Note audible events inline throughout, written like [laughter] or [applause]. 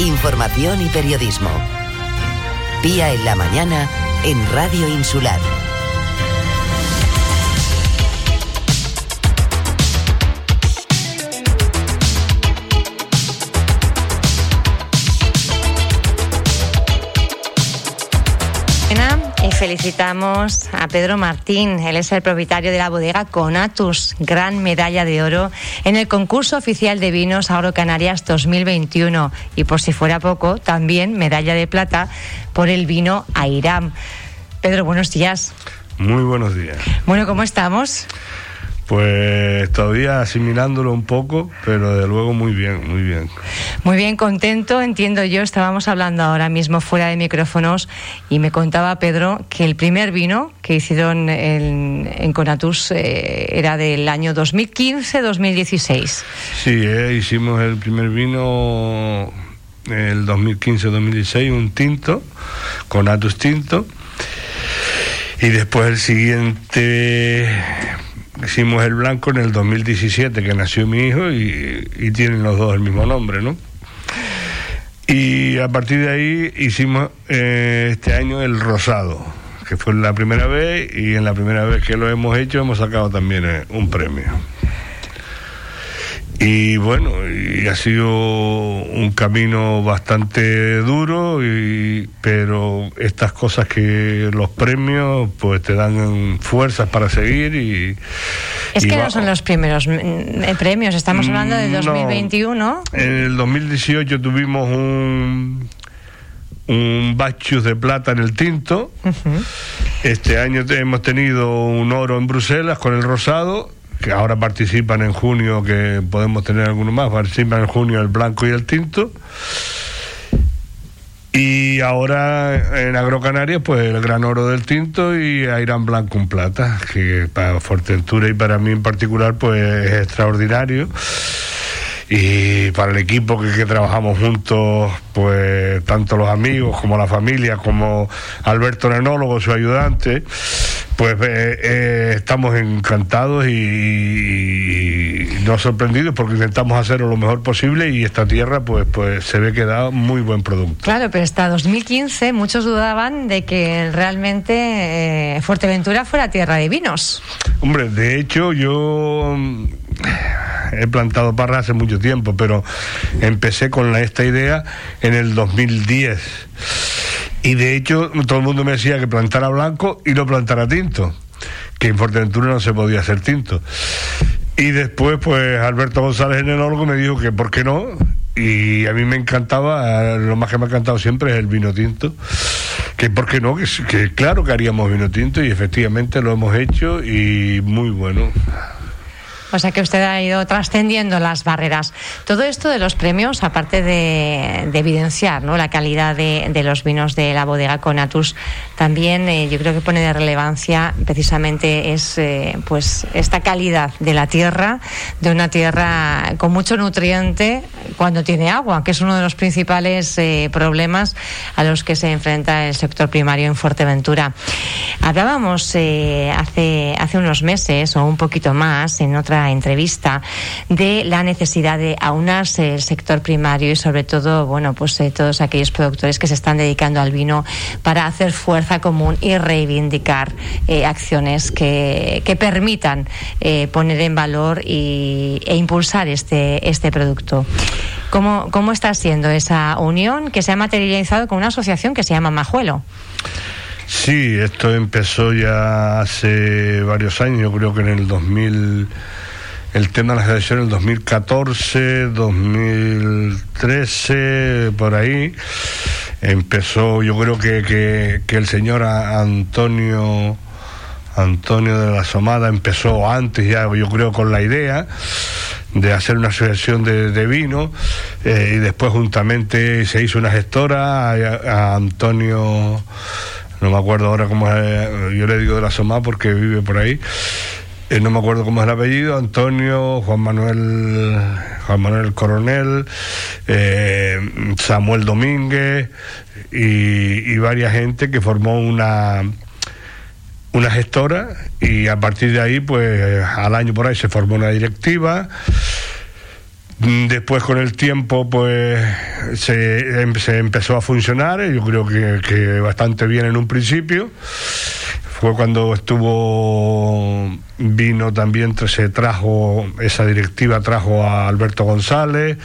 información y periodismo. Pía en la mañana en Radio Insular. Felicitamos a Pedro Martín. Él es el propietario de la bodega Conatus, gran medalla de oro en el concurso oficial de vinos Agrocanarias 2021. Y por si fuera poco, también medalla de plata por el vino Airam. Pedro, buenos días. Muy buenos días. Bueno, ¿cómo estamos? Pues todavía asimilándolo un poco, pero de luego muy bien, muy bien. Muy bien, contento, entiendo yo. Estábamos hablando ahora mismo fuera de micrófonos y me contaba Pedro que el primer vino que hicieron en, Conatus eh, era del año 2015-2016. Sí, eh, hicimos el primer vino el 2015-2016, un tinto, Conatus tinto. Y después el siguiente hicimos el blanco en el 2017 que nació mi hijo y, tienen los dos el mismo nombre, ¿no? Y a partir de ahí hicimos eh, este año el rosado, que fue la primera vez y en la primera vez que lo hemos hecho hemos sacado también eh, un premio. Y bueno, y ha sido un camino bastante duro, y, pero estas cosas que los premios pues te dan fuerzas para seguir y... Es que no son los primeros mm, eh, premios, estamos hablando del 2021. en el 2018 tuvimos un un bachus de plata en el tinto. Este año hemos tenido un oro en Bruselas con el rosado que ahora participan en junio, que podemos tener alguno más, participan en junio el blanco y el tinto. Y ahora en Agrocanarias, pues el gran oro del tinto y Airán blanco en plata, que para Fuerteventura y para mí en particular, pues es extraordinario y para el equipo que, trabajamos juntos, pues tanto los amigos como la familia, como Alberto el enólogo, su ayudante, pues eh, eh, estamos encantados y, y, no sorprendidos porque intentamos hacerlo lo mejor posible y esta tierra pues, pues se ve que da muy buen producto. Claro, pero hasta 2015 muchos dudaban de que realmente eh, Fuerteventura fuera tierra de vinos. Hombre, de hecho yo he plantado parras hace mucho tiempo, pero empecé con esta idea en el 2010. Y de hecho, todo el mundo me decía que plantara blanco y no plantara tinto, que en Fuerteventura no se podía hacer tinto. Y después, pues Alberto González, el enólogo, me dijo que por qué no. Y a mí me encantaba, lo más que me ha encantado siempre es el vino tinto. Que por qué no, que, que claro que haríamos vino tinto y efectivamente lo hemos hecho y muy bueno. O sea que usted ha ido trascendiendo las barreras. Todo esto de los premios, aparte de, evidenciar ¿no? la calidad de, los vinos de la bodega Conatus, también eh, yo creo que pone de relevancia precisamente es eh, pues esta calidad de la tierra, de una tierra con mucho nutriente cuando tiene agua, que es uno de los principales eh, problemas a los que se enfrenta el sector primario en Fuerteventura. Hablábamos hace, hace unos meses o un poquito más en otra entrevista de la necesidad de aunarse el sector primario y sobre todo, bueno, pues eh, todos aquellos productores que se están dedicando al vino para hacer fuerza común y reivindicar eh, acciones que, que permitan eh, poner en valor y, e impulsar este, este producto. ¿Cómo, ¿Cómo está siendo esa unión que se ha materializado con una asociación que se llama Majuelo? Sí, esto empezó ya hace varios años, yo creo que en el 2000 el tema de la selección en el 2014, 2013, por ahí. Empezó, yo creo que, que, el señor Antonio Antonio de la Somada empezó antes ya, yo creo, con la idea de hacer una asociación de, vino eh, y después juntamente se hizo una gestora a, Antonio, no me acuerdo ahora cómo es, yo le digo de la Somada porque vive por ahí, eh, no me acuerdo cómo es el apellido, Antonio, Juan Manuel, Juan Manuel Coronel, eh, Samuel Domínguez y, y varias gente que formó una una gestora y a partir de ahí, pues al año por ahí se formó una directiva. Mm, después con el tiempo pues se, em, se empezó a funcionar, yo creo que, que bastante bien en un principio fue cuando estuvo vino también se trajo esa directiva trajo a Alberto González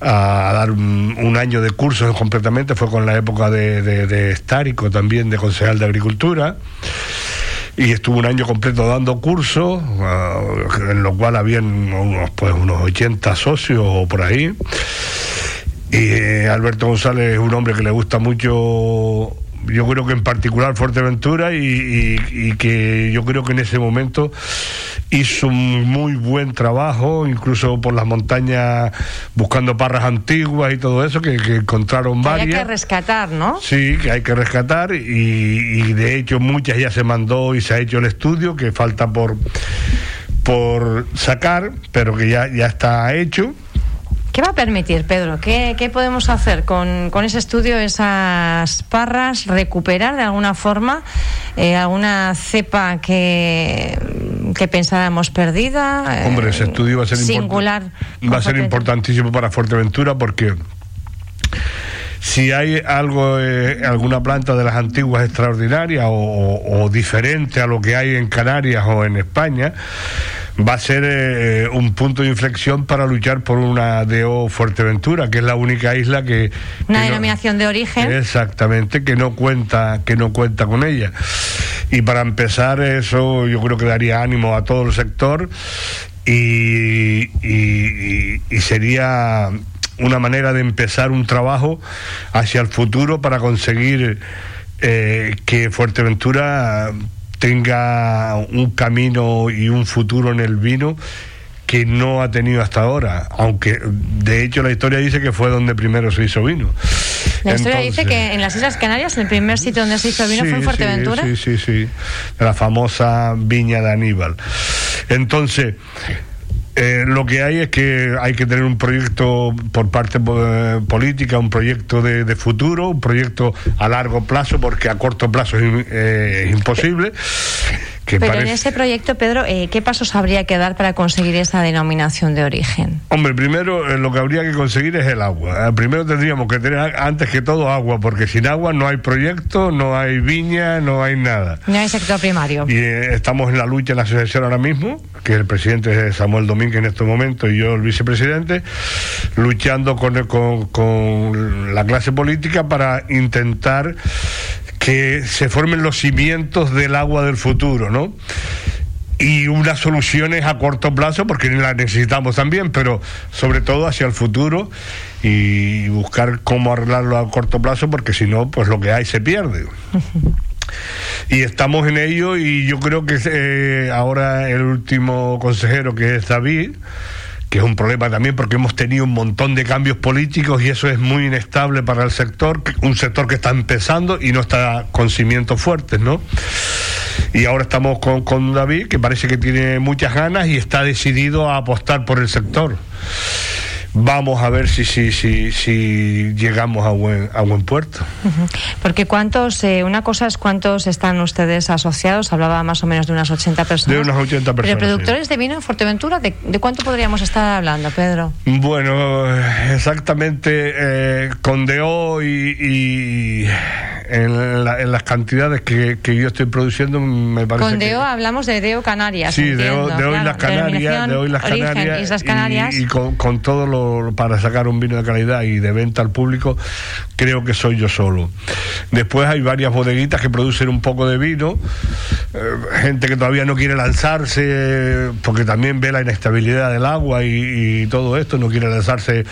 a, dar un, año de cursos completamente fue con la época de, de, Estárico también de concejal de agricultura y estuvo un año completo dando cursos en lo cual habían unos pues unos 80 socios o por ahí y eh, Alberto González es un hombre que le gusta mucho yo creo que en particular Fuerteventura y, que yo creo que en ese momento hizo un muy buen trabajo, incluso por las montañas buscando parras antiguas y todo eso, que, encontraron varias. Hay que rescatar, ¿no? Sí, que hay que rescatar y, de hecho muchas ya se mandó y se ha hecho el estudio, que falta por, por sacar, pero que ya, ya está hecho ¿Qué va a permitir, Pedro? ¿Qué, podemos hacer con, ese estudio, esas parras, recuperar de alguna forma eh, alguna cepa que, que pensáramos perdida? Hombre, ese estudio va a ser singular. Va a ser importantísimo para Fuerteventura porque si hay algo, eh, alguna planta de las antiguas extraordinarias o, diferente a lo que hay en Canarias o en España, va a ser eh, un punto de inflexión para luchar por una DO Fuerteventura, que es la única isla que una denominación de origen. Exactamente, que no cuenta que no cuenta con ella. Y para empezar eso yo creo que daría ánimo a todo el sector y, y sería una manera de empezar un trabajo hacia el futuro para conseguir eh, que Fuerteventura tenga un camino y un futuro en el vino que no ha tenido hasta ahora, aunque de hecho la historia dice que fue donde primero se hizo vino. La historia dice que en las Islas Canarias el primer sitio donde se hizo vino fue en Fuerteventura. Sí, sí, sí, la famosa viña de Aníbal. Entonces, eh, lo que hay es que hay que tener un proyecto por parte eh, política, un proyecto de, futuro, un proyecto a largo plazo, porque a corto plazo es, eh, imposible. Pero en ese proyecto, Pedro, ¿qué pasos habría que dar para conseguir esa denominación de origen? Hombre, primero lo que habría que conseguir es el agua. primero tendríamos que tener antes que todo agua, porque sin agua no hay proyecto, no hay viña, no hay nada. No hay sector primario. Y estamos en la lucha en la asociación ahora mismo, que el presidente es Samuel Domínguez en este momento y yo el vicepresidente, luchando con, con, la clase política para intentar que se formen los cimientos del agua del futuro, ¿no? y unas soluciones a corto plazo porque las necesitamos también, pero sobre todo hacia el futuro y buscar cómo arreglarlo a corto plazo porque si no, pues lo que hay se pierde. [laughs] y estamos en ello y yo creo que eh, ahora el último consejero que es David que es un problema también porque hemos tenido un montón de cambios políticos y eso es muy inestable para el sector, un sector que está empezando y no está con cimientos fuertes, ¿no? Y ahora estamos con, con David, que parece que tiene muchas ganas y está decidido a apostar por el sector vamos a ver si, si, si, si llegamos a buen, a buen puerto. Porque cuántos, eh, una cosa es cuántos están ustedes asociados, hablaba más o menos de unas 80 personas. De unas 80 personas. Pero productores de vino en Fuerteventura, ¿de, cuánto podríamos estar hablando, Pedro? Bueno, exactamente eh, con DO y en, las cantidades que, yo estoy produciendo, me parece. Con DEO hablamos de DEO Canarias. Sí, de, hoy las Canarias, de hoy las Canarias. Y, con, todo para sacar un vino de calidad y de venta al público, creo que soy yo solo. Después hay varias bodeguitas que producen un poco de vino, eh, gente que todavía no quiere lanzarse porque también ve la inestabilidad del agua y, todo esto, no quiere lanzarse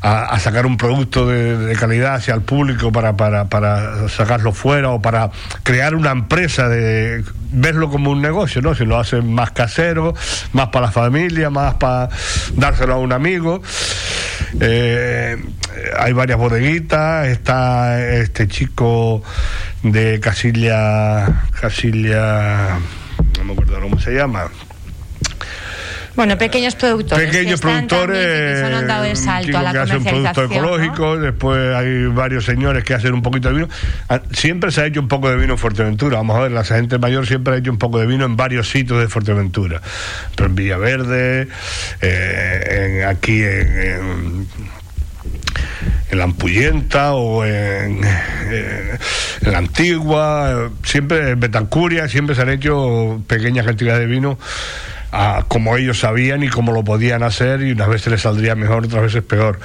a, sacar un producto de, calidad hacia el público para, para, para sacarlo fuera o para crear una empresa de verlo como un negocio, ¿no? Si lo hacen más casero, más para la familia, más para dárselo a un amigo. Eh, hay varias bodeguitas, está este chico de Casilla, Casilla, no me acuerdo cómo se llama, Bueno, pequeños productores. Pequeños productores. Que han dado el salto a la que hacen producto ecológico, después hay varios señores que hacen un poquito de vino. Ah, siempre se ha hecho un poco de vino en Fuerteventura. Vamos a ver, la gente mayor siempre ha hecho un poco de vino en varios sitios de Fuerteventura. Pero en Villaverde, eh, aquí en, en la Ampuyenta o en, eh, en, la Antigua, siempre en Betancuria, siempre se han hecho pequeñas cantidades de vino como ellos sabían y como lo podían hacer y unas veces les saldría mejor, otras veces peor.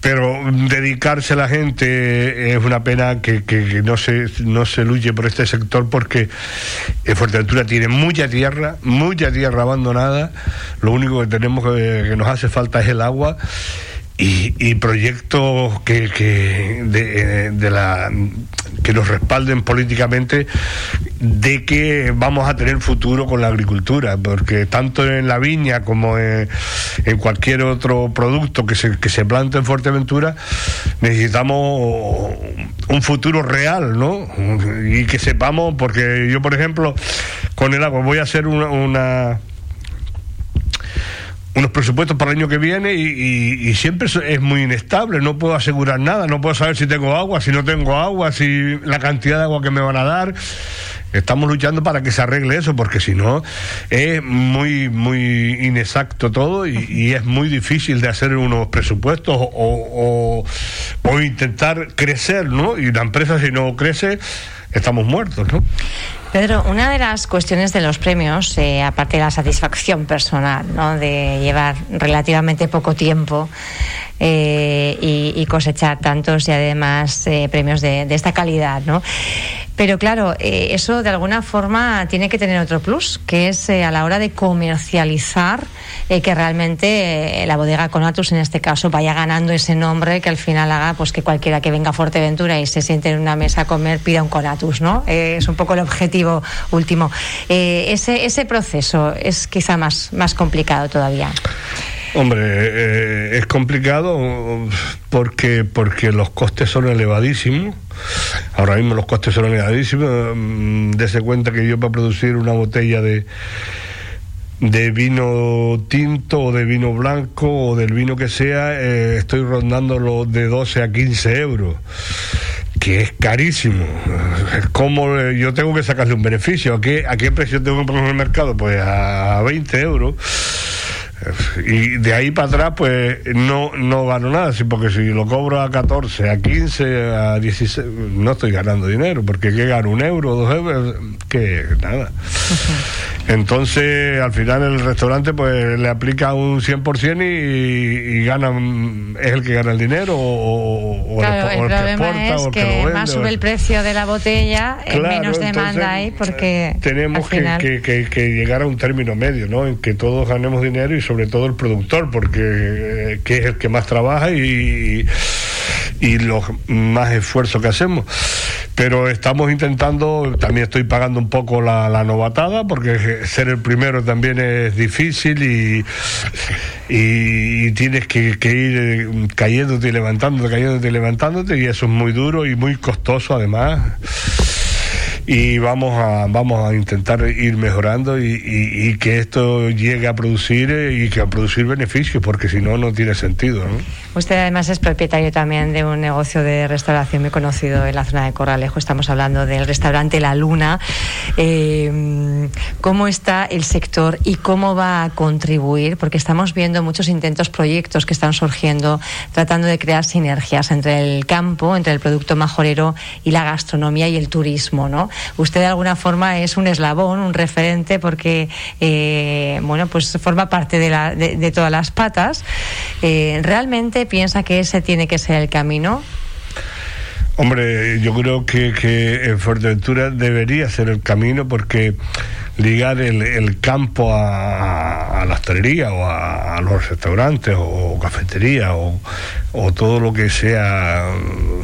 Pero dedicarse a la gente es una pena que, no se no se luche por este sector porque Fuerteventura tiene mucha tierra, mucha tierra abandonada, lo único que tenemos que, que nos hace falta es el agua y, proyectos que, que de, la que nos respalden políticamente de que vamos a tener futuro con la agricultura porque tanto en la viña como en, cualquier otro producto que se, que se plante en Fuerteventura necesitamos un futuro real ¿no? y que sepamos porque yo por ejemplo con el agua voy a hacer una unos presupuestos para el año que viene y, siempre es muy inestable, no puedo asegurar nada, no puedo saber si tengo agua, si no tengo agua, si la cantidad de agua que me van a dar. Estamos luchando para que se arregle eso, porque si no es muy muy inexacto todo y, es muy difícil de hacer unos presupuestos o, o intentar crecer, ¿no? Y la empresa si no crece, estamos muertos, ¿no? Pedro, una de las cuestiones de los premios, eh, aparte de la satisfacción personal, ¿no? de llevar relativamente poco tiempo eh, y, cosechar tantos y además eh, premios de, de, esta calidad, ¿no? Pero claro, eh, eso de alguna forma tiene que tener otro plus, que es eh, a la hora de comercializar eh, que realmente la bodega Conatus en este caso vaya ganando ese nombre que al final haga pues que cualquiera que venga a Fuerteventura y se siente en una mesa a comer pida un Conatus, ¿no? es un poco el objetivo último. ese, ese proceso es quizá más, más complicado todavía. Hombre, es complicado porque, porque los costes son elevadísimos Ahora mismo los costes son elevadísimos. Mm, dese cuenta que yo para producir una botella de de vino tinto o de vino blanco o del vino que sea, eh, estoy rondando los de 12 a 15 euros que es carísimo. Es como eh, yo tengo que sacarle un beneficio. ¿A qué, a qué precio tengo que poner en el mercado? Pues a 20 euros. Y de ahí para atrás, pues no, no gano nada, porque si lo cobro a 14, a 15, a 16, no estoy ganando dinero, porque ¿qué gano? ¿Un euro, dos euros? Que nada. Entonces, al final el restaurante pues le aplica un 100% y, y gana, es el que gana el dinero o, claro, el, que exporta es o el que, que más sube el precio de la botella, menos demanda hay porque tenemos que, que, llegar a un término medio, ¿no? En que todos ganemos dinero y sobre todo el productor, porque eh, que es el que más trabaja y, y los más esfuerzos que hacemos. Pero estamos intentando, también estoy pagando un poco la, novatada, porque ser el primero también es difícil y, y, tienes que, que, ir eh, cayéndote y levantándote, cayéndote y levantándote, y eso es muy duro y muy costoso además y vamos a, vamos a intentar ir mejorando y, que esto llegue a producir eh, y que a producir beneficios, porque si no, no tiene sentido. Usted además es propietario también de un negocio de restauración muy conocido en la zona de Corralejo. Estamos hablando del restaurante La Luna. Eh, ¿Cómo está el sector y cómo va a contribuir? Porque estamos viendo muchos intentos, proyectos que están surgiendo tratando de crear sinergias entre el campo, entre el producto majorero y la gastronomía y el turismo, ¿no? usted de alguna forma es un eslabón, un referente, porque eh, bueno, pues forma parte de, todas las patas. Eh, ¿Realmente piensa que ese tiene que ser el camino? Hombre, yo creo que, que en Fuerteventura debería ser el camino porque ligar el, campo a, la hostelería o a, los restaurantes o, cafetería o, o, todo lo que sea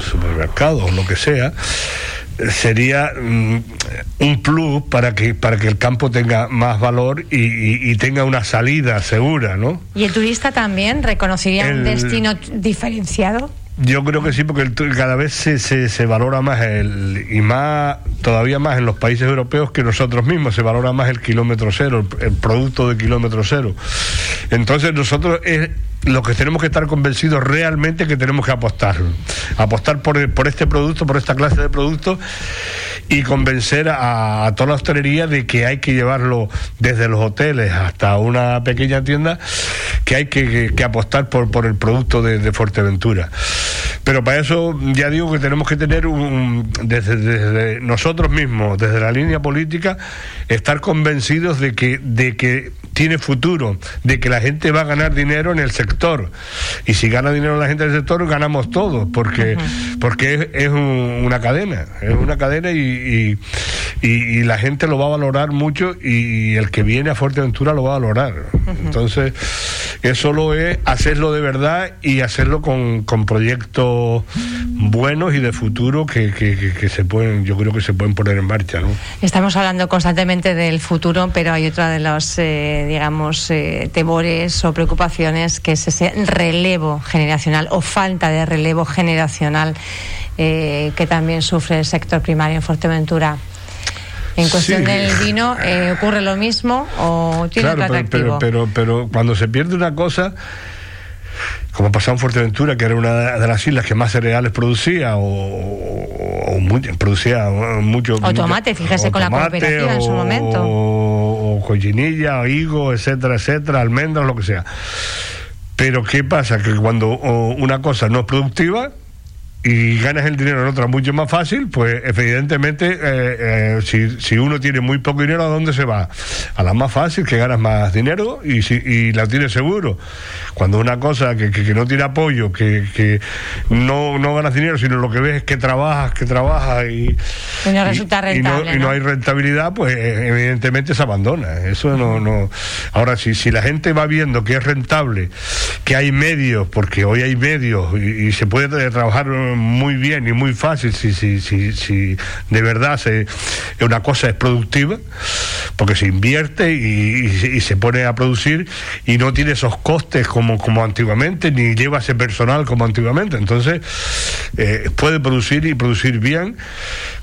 supermercado o lo que sea sería mm, un plus para que para que el campo tenga más valor y, tenga una salida segura, ¿no? ¿Y el turista también reconocería un destino diferenciado? Yo creo que sí, porque cada vez se, se, valora más el, y más, todavía más en los países europeos que nosotros mismos, se valora más el kilómetro cero, el, producto de kilómetro cero. Entonces nosotros es lo que tenemos que estar convencidos realmente que tenemos que apostar. Apostar por, por este producto, por esta clase de productos y convencer a, toda la hostelería de que hay que llevarlo desde los hoteles hasta una pequeña tienda, que hay que, apostar por, por el producto de, Fuerteventura. Pero para eso ya digo que tenemos que tener un, desde, desde, nosotros mismos, desde la línea política, estar convencidos de que, de que tiene futuro, de que la gente va a ganar dinero en el sector. Y si gana dinero la gente del sector, ganamos todos, porque, porque es, una cadena, es una cadena y, y, la gente lo va a valorar mucho y, el que viene a Fuerteventura lo va a valorar. Entonces, eso lo es hacerlo de verdad y hacerlo con, con proyectos buenos y de futuro que, que, se pueden, yo creo que se pueden poner en marcha. ¿no? Estamos hablando constantemente del futuro, pero hay otra de los... Eh, digamos, eh, temores o preocupaciones, que es ese relevo generacional o falta de relevo generacional eh, que también sufre el sector primario en Fuerteventura. En cuestión del vino, eh, ¿ocurre lo mismo o tiene otro atractivo? Pero, pero, pero, cuando se pierde una cosa, como pasó en Fuerteventura, que era una de las islas que más cereales producía, o, producía mucho. O tomate, fíjese con la cooperativa en su momento. O, collinilla, higo, etcétera, etcétera, almendras, lo que sea. Pero ¿qué pasa? Que cuando una cosa no es productiva, y ganas el dinero en otra mucho más fácil, pues evidentemente eh, eh, si, si, uno tiene muy poco dinero, ¿a dónde se va? A la más fácil, que ganas más dinero y, si, y la tienes seguro. Cuando una cosa que, que, no tiene apoyo, que, que no, no ganas dinero, sino lo que ves es que trabajas, que trabajas y, y no resulta rentable. Y no, hay rentabilidad, pues eh, evidentemente se abandona. Eso no, no. Ahora, si, si la gente va viendo que es rentable, que hay medios, porque hoy hay medios y, y se puede trabajar muy bien y muy fácil si, si, si, si de verdad se, una cosa es productiva, porque se invierte y, se pone a producir y no tiene esos costes como, como antiguamente, ni lleva ese personal como antiguamente. Entonces, eh, puede producir y producir bien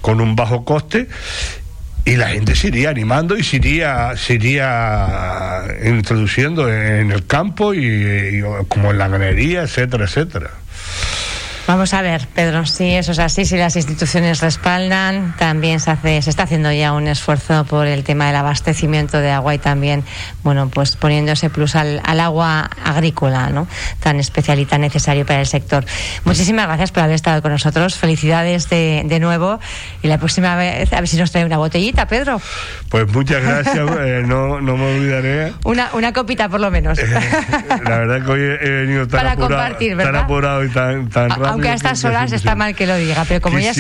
con un bajo coste y la gente se iría animando y se iría, se iría introduciendo en el campo y como en la ganadería, etcétera, etcétera. Vamos a ver, Pedro, si eso es así, si las instituciones respaldan, también se hace, se está haciendo ya un esfuerzo por el tema del abastecimiento de agua y también, bueno, pues poniendo ese plus al, agua agrícola, ¿no? Tan especial y tan necesario para el sector. Muchísimas gracias por haber estado con nosotros. Felicidades de, de nuevo y la próxima vez a ver si nos trae una botellita, Pedro. Pues muchas gracias, [laughs] eh, no, no me olvidaré. Una, una copita por lo menos. Eh, la verdad que hoy he venido tan, apurado, tan apurado y tan, tan rápido aunque a estas horas está mal que lo diga, pero como ya es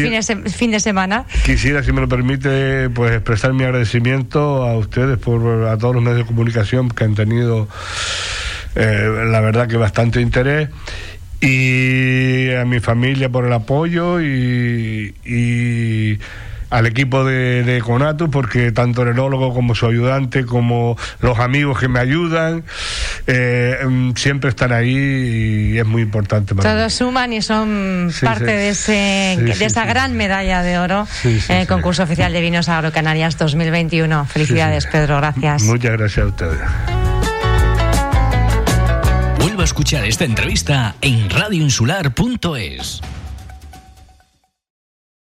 fin de, semana. Quisiera, si me lo permite, pues expresar mi agradecimiento a ustedes por a todos los medios de comunicación que han tenido, eh, la verdad que bastante interés y a mi familia por el apoyo y al equipo de, de, Conatus, porque tanto el enólogo como su ayudante, como los amigos que me ayudan, eh, mm, siempre están ahí y es muy importante para Todos suman y son parte de, ese, de esa gran medalla de oro en el concurso oficial de vinos agrocanarias 2021. Felicidades, Pedro, gracias. Muchas gracias a ustedes. Vuelvo a escuchar esta entrevista en radioinsular.es.